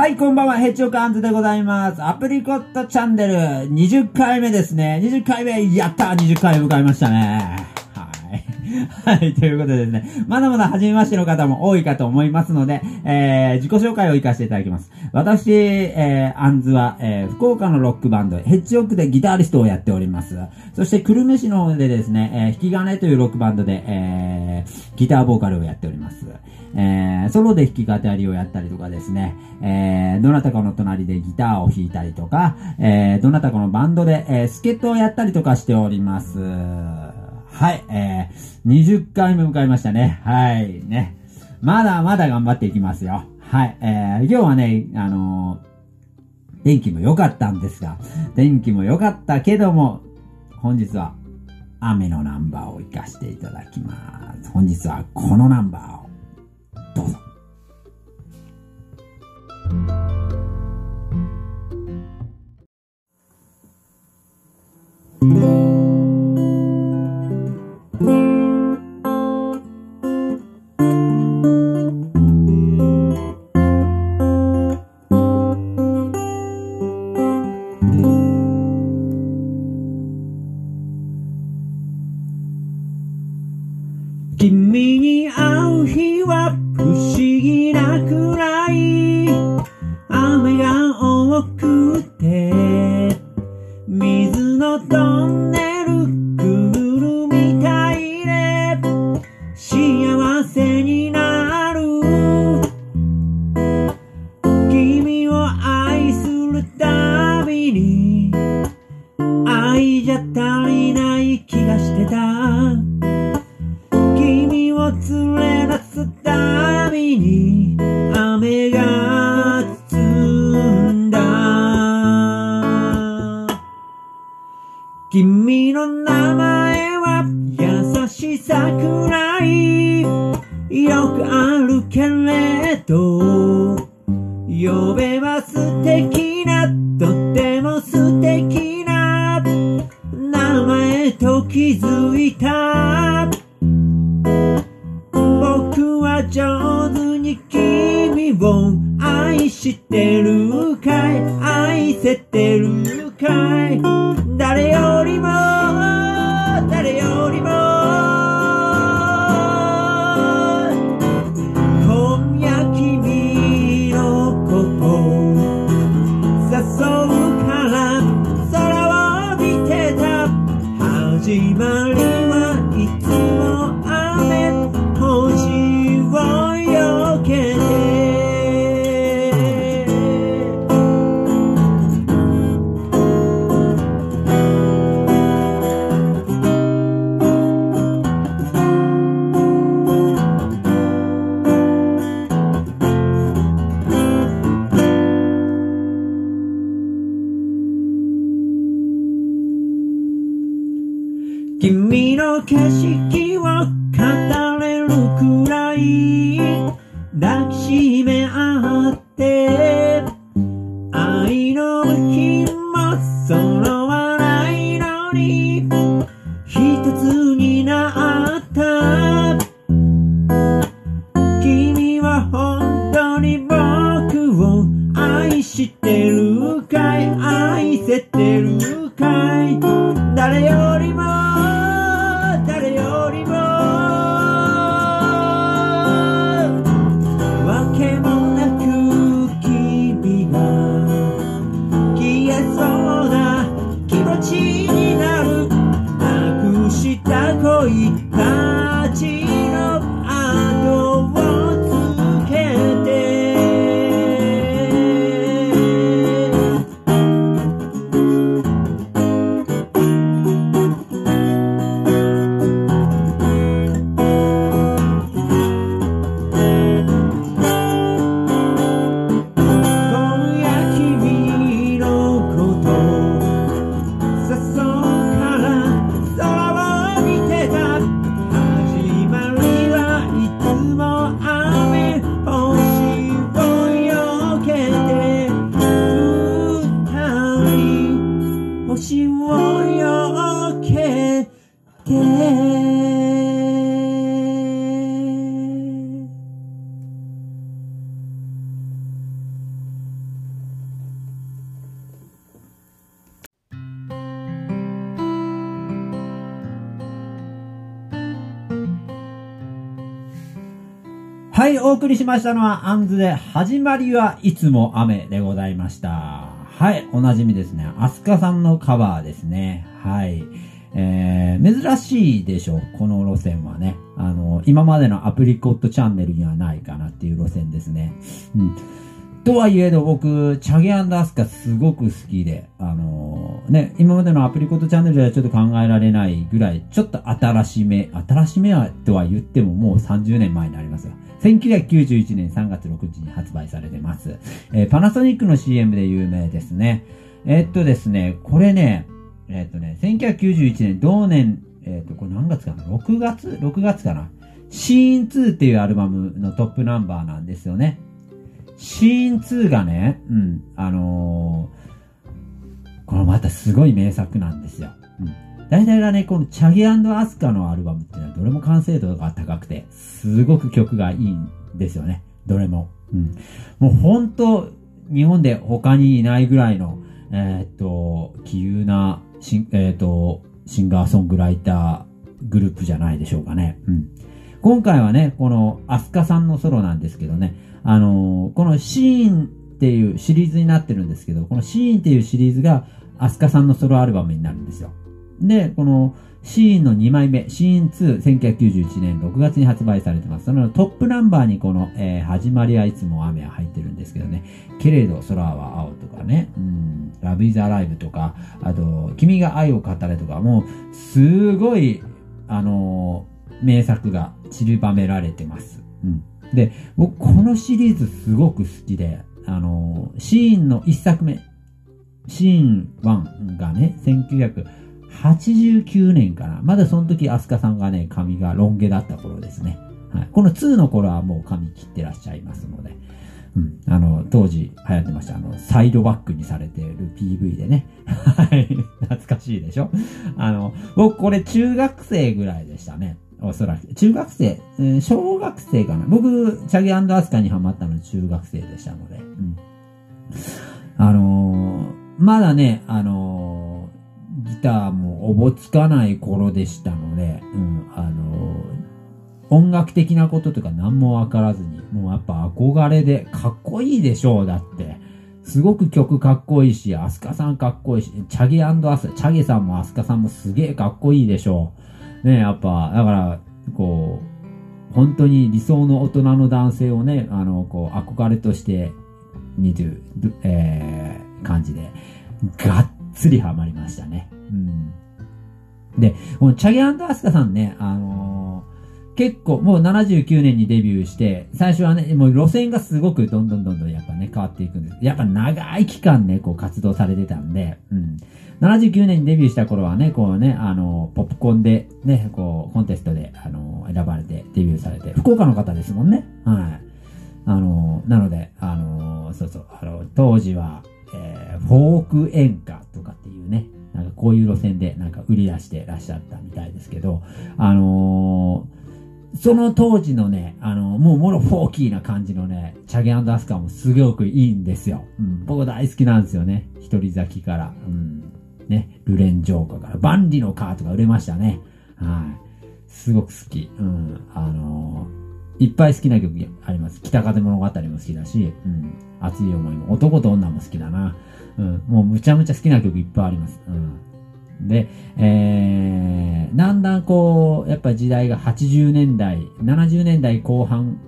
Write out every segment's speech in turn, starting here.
はい、こんばんは、ヘッジオカンズでございます。アプリコットチャンネル、20回目ですね。20回目、やった !20 回目迎えましたね。はい。ということでですね、まだまだ初めましての方も多いかと思いますので、えー、自己紹介を行かせていただきます。私、えー、アンズは、えー、福岡のロックバンド、ヘッジオックでギターリストをやっております。そして、久留米市の方でですね、えー、引き金というロックバンドで、えー、ギターボーカルをやっております。えー、ソロで弾き語りをやったりとかですね、えー、どなたかの隣でギターを弾いたりとか、えー、どなたかのバンドで、えー、スケットをやったりとかしております。はい、えー、20回目迎えましたね。はい、ね。まだまだ頑張っていきますよ。はい、えー、今日はね、あのー、天気も良かったんですが、天気も良かったけども、本日は雨のナンバーを活かしていただきます。本日はこのナンバーをどうぞ。が多くて君の名前は優しさくらい。よくあるけれど呼べば素敵なとても素敵な名前と気づいた。僕は上手に君を愛してるかい？送りしましたのは、アンズで、始まりはいつも雨でございました。はい、おなじみですね。アスカさんのカバーですね。はい。えー、珍しいでしょ、この路線はね。あの、今までのアプリコットチャンネルにはないかなっていう路線ですね。うん。とはいえど僕、チャゲアンダースカすごく好きで、あのー、ね、今までのアプリコットチャンネルではちょっと考えられないぐらい、ちょっと新しめ、新しめはとは言ってももう30年前になりますよ。1991年3月6日に発売されてます。えー、パナソニックの CM で有名ですね。えー、っとですね、これね、え、っとね、1991年、同年、えっと、これ何月かな ?6 月 ?6 月かな？シーン2っていうアルバムのトップナンバーなんですよね。シーン2がね、うん、あのー、これまたすごい名作なんですよ。うん大体がね、このチャギアスカのアルバムっていうのはどれも完成度が高くて、すごく曲がいいんですよね。どれも。うん。もう本当日本で他にいないぐらいの、えー、っと、気有な、えー、っと、シンガーソングライターグループじゃないでしょうかね。うん。今回はね、このアスカさんのソロなんですけどね、あのー、このシーンっていうシリーズになってるんですけど、このシーンっていうシリーズがアスカさんのソロアルバムになるんですよ。で、このシーンの2枚目、シーン2、1991年6月に発売されてます。そのトップナンバーにこの、えー、始まりはいつも雨は入ってるんですけどね。けれど空は青とかね、うん、ラブイザーライブとか、あと、君が愛を語れとか、もう、すごい、あのー、名作が散りばめられてます。うん。で、僕、このシリーズすごく好きで、あのー、シーンの1作目、シーン1がね、1989年かな。まだその時、アスカさんがね、髪がロン毛だった頃ですね。はい。この2の頃はもう髪切ってらっしゃいますので。うん。あの、当時流行ってました。あの、サイドバックにされている PV でね。はい。懐かしいでしょ？あの、僕これ中学生ぐらいでしたね。おそらく。中学生、えー、小学生かな。僕、チャゲアスカにハマったの中学生でしたので。うん。あのー、まだね、あのーギターもおぼつかない頃でしたので、うん、あの音楽的なこととか何もわからずに、もうやっぱ憧れで、かっこいいでしょう、だって。すごく曲かっこいいし、アスカさんかっこいいし、チャゲアス、チャゲさんもアスカさんもすげえかっこいいでしょう。ね、やっぱ、だから、こう、本当に理想の大人の男性をね、あの、こう、憧れとして見てる、えー、感じで、がっつりハマりましたね。うん。で、このチャゲアンドアスカさんね、あのー、結構、もう79年にデビューして、最初はね、もう路線がすごくどんどんどんどんやっぱね、変わっていくんです。やっぱ長い期間ね、こう活動されてたんで、うん。79年にデビューした頃はね、こうね、あの、ポップコンで、ね、こう、コンテストで、あの、選ばれてデビューされて、福岡の方ですもんね。はい。あの、なので、あの、そうそう、あの、当時は、えー、フォーク演歌とかっていうね、なんかこういう路線でなんか売り出してらっしゃったみたいですけど、あのー、その当時のね、あの、もうもろフォーキーな感じのね、チャゲアスカもすごくいいんですよ。うん、僕大好きなんですよね。一人咲きから。うん、ね、ルレンジョーカーから、万里のカーとか売れましたね。はい。すごく好き。うん、あのー、いっぱい好きな曲あります。北風物語も好きだし、うん、熱い思いも、男と女も好きだな。うん、もうむちゃむちゃ好きな曲いっぱいあります。うん。で、えー、だんだんこう、やっぱ時代が80年代、70年代後半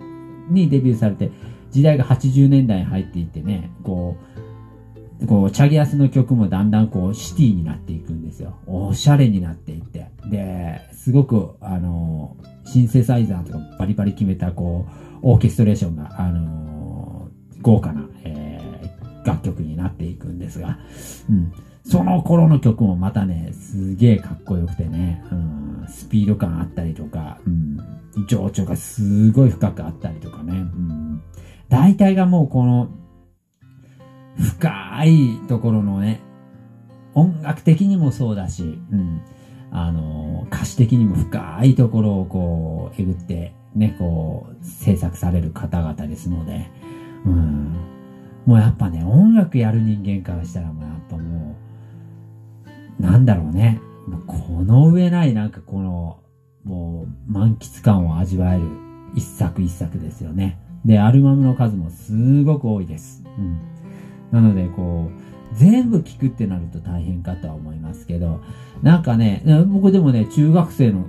にデビューされて、時代が80年代に入っていってね、こう、こう、チャギアスの曲もだんだんこう、シティになっていくんですよ。おしゃれになっていって。で、すごく、あの、シンセサイザーとかバリバリ決めた、こう、オーケストレーションが、あの、豪華なえ、楽曲になっていくんですが、うん。その頃の曲もまたね、すげえかっこよくてね、うん、スピード感あったりとか、うん、情緒がすごい深くあったりとかね、うん。大体がもうこの、深いところのね、音楽的にもそうだし、うん、あの、歌詞的にも深いところをこう、えぐって、ね、こう、制作される方々ですので、うん、もうやっぱね、音楽やる人間からしたらもうやっぱもう、なんだろうね。この上ないなんかこの、もう満喫感を味わえる一作一作ですよね。で、アルバムの数もすごく多いです。うん。なので、こう、全部聞くってなると大変かとは思いますけど、なんかね、僕でもね、中学生の、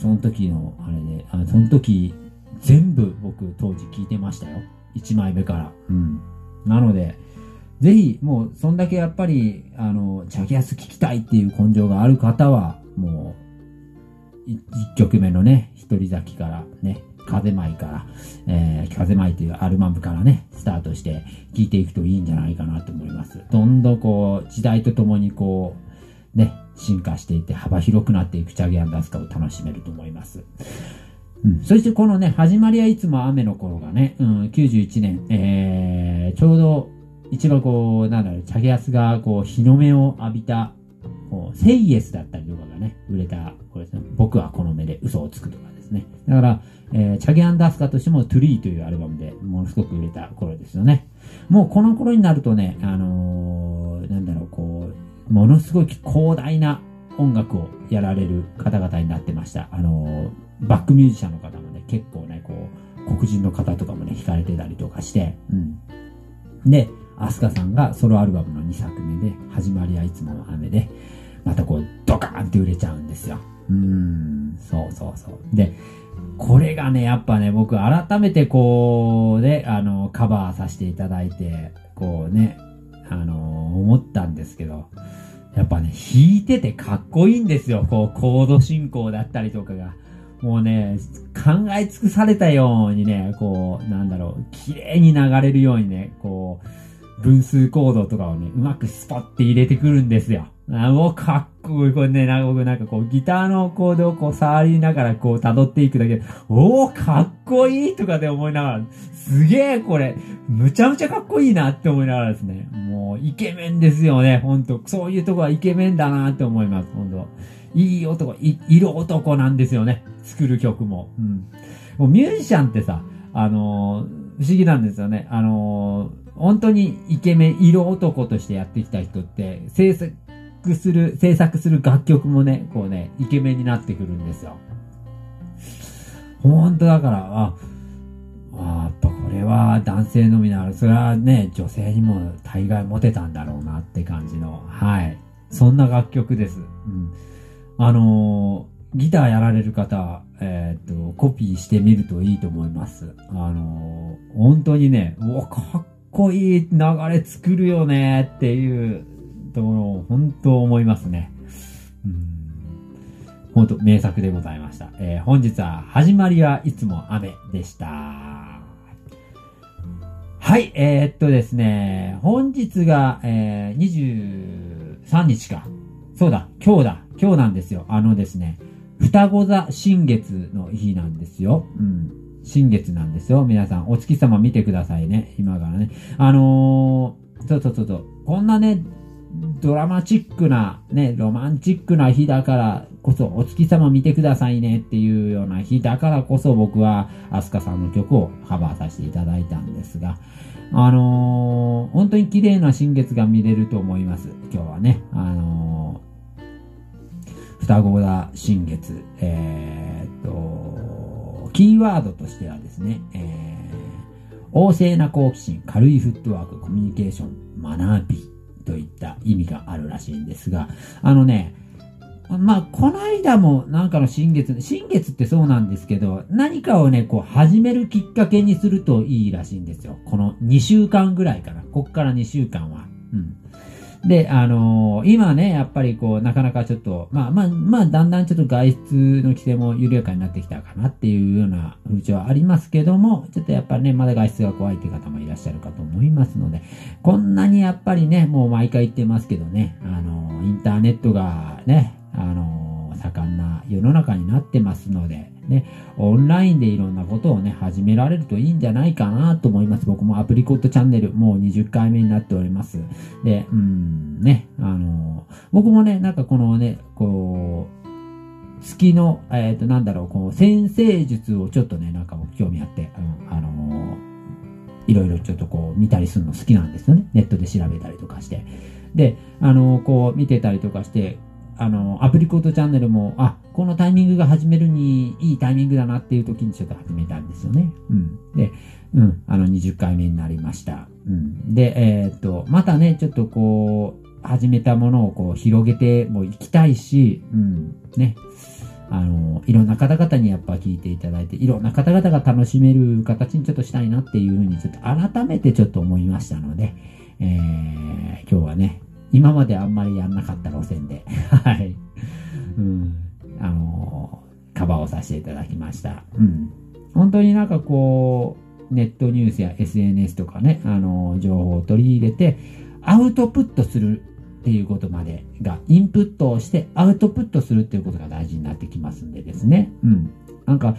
その時の、あれで、あその時、全部僕当時聞いてましたよ。1枚目から。うん。なので、ぜひ、もう、そんだけやっぱり、あの、チャゲアス聞きたいっていう根性がある方は、もう、1曲目のね、一人咲きからね、風舞から、えー、風舞というアルバムからね、スタートして聴いていくといいんじゃないかなと思います。どんどんこう、時代とともにこう、ね、進化していって幅広くなっていくチャゲアンダスカを楽しめると思います。うん、そしてこのね、始まりはいつも雨の頃がね、うん、91年、えー、ちょうど一番こう、なんだろう、チャゲアスがこう、日の目を浴びた、こう、セイエスだったりとかがね、売れた、これですね、僕はこの目で嘘をつくとかねですね。だから、えー、チャゲアンダスカとしてもトゥリーというアルバムでものすごく売れた頃ですよね。もうこの頃になるとね、あのー、なんだろう、こう、ものすごい広大な音楽をやられる方々になってました。あのー、バックミュージシャンの方もね、結構ね、こう、黒人の方とかもね、弾かれてたりとかして、うん。で、アスカさんがソロアルバムの2作目で、始まりはいつもの雨で、またこう、ドカーンって売れちゃうんですよ。うん、そうそうそう。で、これがね、やっぱね、僕改めてこう、ね、あの、カバーさせていただいて、こうね、あの、思ったんですけど、やっぱね、弾いててかっこいいんですよ。こう、コード進行だったりとかが。もうね、考え尽くされたようにね、こう、なんだろう、綺麗に流れるようにね、こう、分数コードとかをね、うまくスポッて入れてくるんですよ。あもうかっこいい。これね、なんか僕なんかこう、ギターのコードをこう、触りながらこう、辿っていくだけで、おー、かっこいいとかで思いながら、すげえこれ、むちゃむちゃかっこいいなって思いながらですね。もう、イケメンですよね、ほんと。そういうとこはイケメンだなって思います、ほんと。いい男、い、色男なんですよね。作る曲も。うん。もうミュージシャンってさ、あのー、不思議なんですよね。あのー本当にイケメン、色男としてやってきた人って、制作する、制作する楽曲もね、こうね、イケメンになってくるんですよ。本当だから、あ、あやっぱこれは男性のみならず、それはね、女性にも大概モテたんだろうなって感じの、はい。そんな楽曲です。うん。あのー、ギターやられる方、えー、っと、コピーしてみるといいと思います。あのー、本当にね、うわ、かっこいい流れ作るよねっていうところを本当思いますね。うん本当名作でございました。えー、本日は始まりはいつも雨でした。はい、えー、っとですね、本日が、えー、23日か。そうだ、今日だ、今日なんですよ。あのですね、双子座新月の日なんですよ。うん。新月なんですよ。皆さん、お月様見てくださいね。今からね。あのー、そうそうそうそう。こんなね、ドラマチックな、ね、ロマンチックな日だからこそ、お月様見てくださいねっていうような日だからこそ僕は、アスカさんの曲をカバーさせていただいたんですが、あのー、本当に綺麗な新月が見れると思います。今日はね。あのー、双子だ新月、えー、っと、キーワードとしてはですね、えー、旺盛な好奇心、軽いフットワーク、コミュニケーション、学びといった意味があるらしいんですが、あのね、まあ、この間もなんかの新月、新月ってそうなんですけど、何かをね、こう始めるきっかけにするといいらしいんですよ。この2週間ぐらいかな。こっから2週間は。うん。で、あのー、今ね、やっぱりこう、なかなかちょっと、まあまあ、まあ、だんだんちょっと外出の規制も緩やかになってきたかなっていうような風潮はありますけども、ちょっとやっぱりね、まだ外出が怖いっていう方もいらっしゃるかと思いますので、こんなにやっぱりね、もう毎回言ってますけどね、あのー、インターネットがね、あのー、盛んな世の中になってますので、ね、オンラインでいろんなことをね、始められるといいんじゃないかなと思います。僕もアプリコットチャンネル、もう20回目になっております。で、うん、ね、あの、僕もね、なんかこのね、こう、月の、えっ、ー、と、なんだろう、こう、先生術をちょっとね、なんか興味あって、うん、あのー、いろいろちょっとこう、見たりするの好きなんですよね。ネットで調べたりとかして。で、あのー、こう、見てたりとかして、あの、アプリコートチャンネルも、あ、このタイミングが始めるにいいタイミングだなっていう時にちょっと始めたんですよね。うん。で、うん、あの、20回目になりました。うん。で、えー、っと、またね、ちょっとこう、始めたものをこう、広げてもいきたいし、うん、ね。あの、いろんな方々にやっぱ聞いていただいて、いろんな方々が楽しめる形にちょっとしたいなっていうふうに、ちょっと改めてちょっと思いましたので、えー、今日はね、今まであんまりやんなかった路線で、はい。うん、あのカバーをさせていただきました。うん。本当になんかこう、ネットニュースや SNS とかね、あの情報を取り入れて、アウトプットするっていうことまでが、インプットをしてアウトプットするっていうことが大事になってきますんでですね。うん。なんか、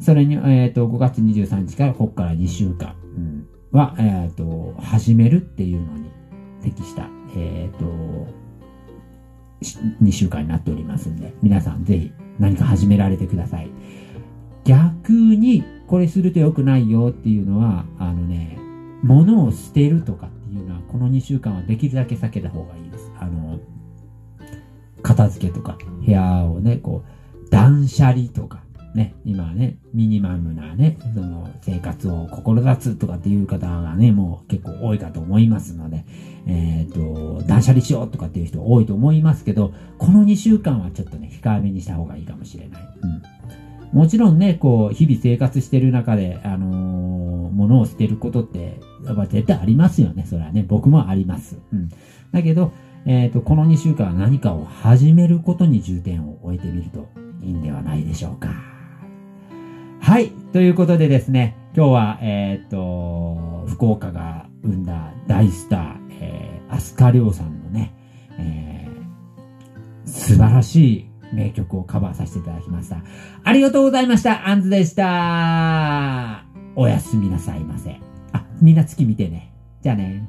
それに、えっ、ー、と、5月23日からここから2週間、うん、は、えっ、と、始めるっていうのに適した、えっ、ー、と、2週間になっておりますんで、皆さんぜひ何か始められてください。逆に、これすると良くないよっていうのは、あのね、物を捨てるとかっていうのは、この2週間はできるだけ避けた方がいいです。あの、片付けとか、部屋をね、こう、断捨離とか、ね、今はね、ミニマムなね、その生活を志すとかっていう方がね、もう結構多いかと思いますので、えっ、ー、と、断捨離しようとかっていう人多いと思いますけど、この2週間はちょっとね、控えめにした方がいいかもしれない。うん。もちろんね、こう、日々生活してる中で、あのー、物を捨てることって、やっぱ絶対ありますよね。それはね、僕もあります。うん。だけど、えっ、ー、と、この2週間は何かを始めることに重点を置いてみるといいんではないでしょうか。はい。ということでですね、今日は、えー、っと、福岡が生んだ大スター、えー、アスカリョウさんのね、えー、素晴らしい名曲をカバーさせていただきました。ありがとうございました。アンズでした。おやすみなさいませ。あ、みんな月見てね。じゃあね。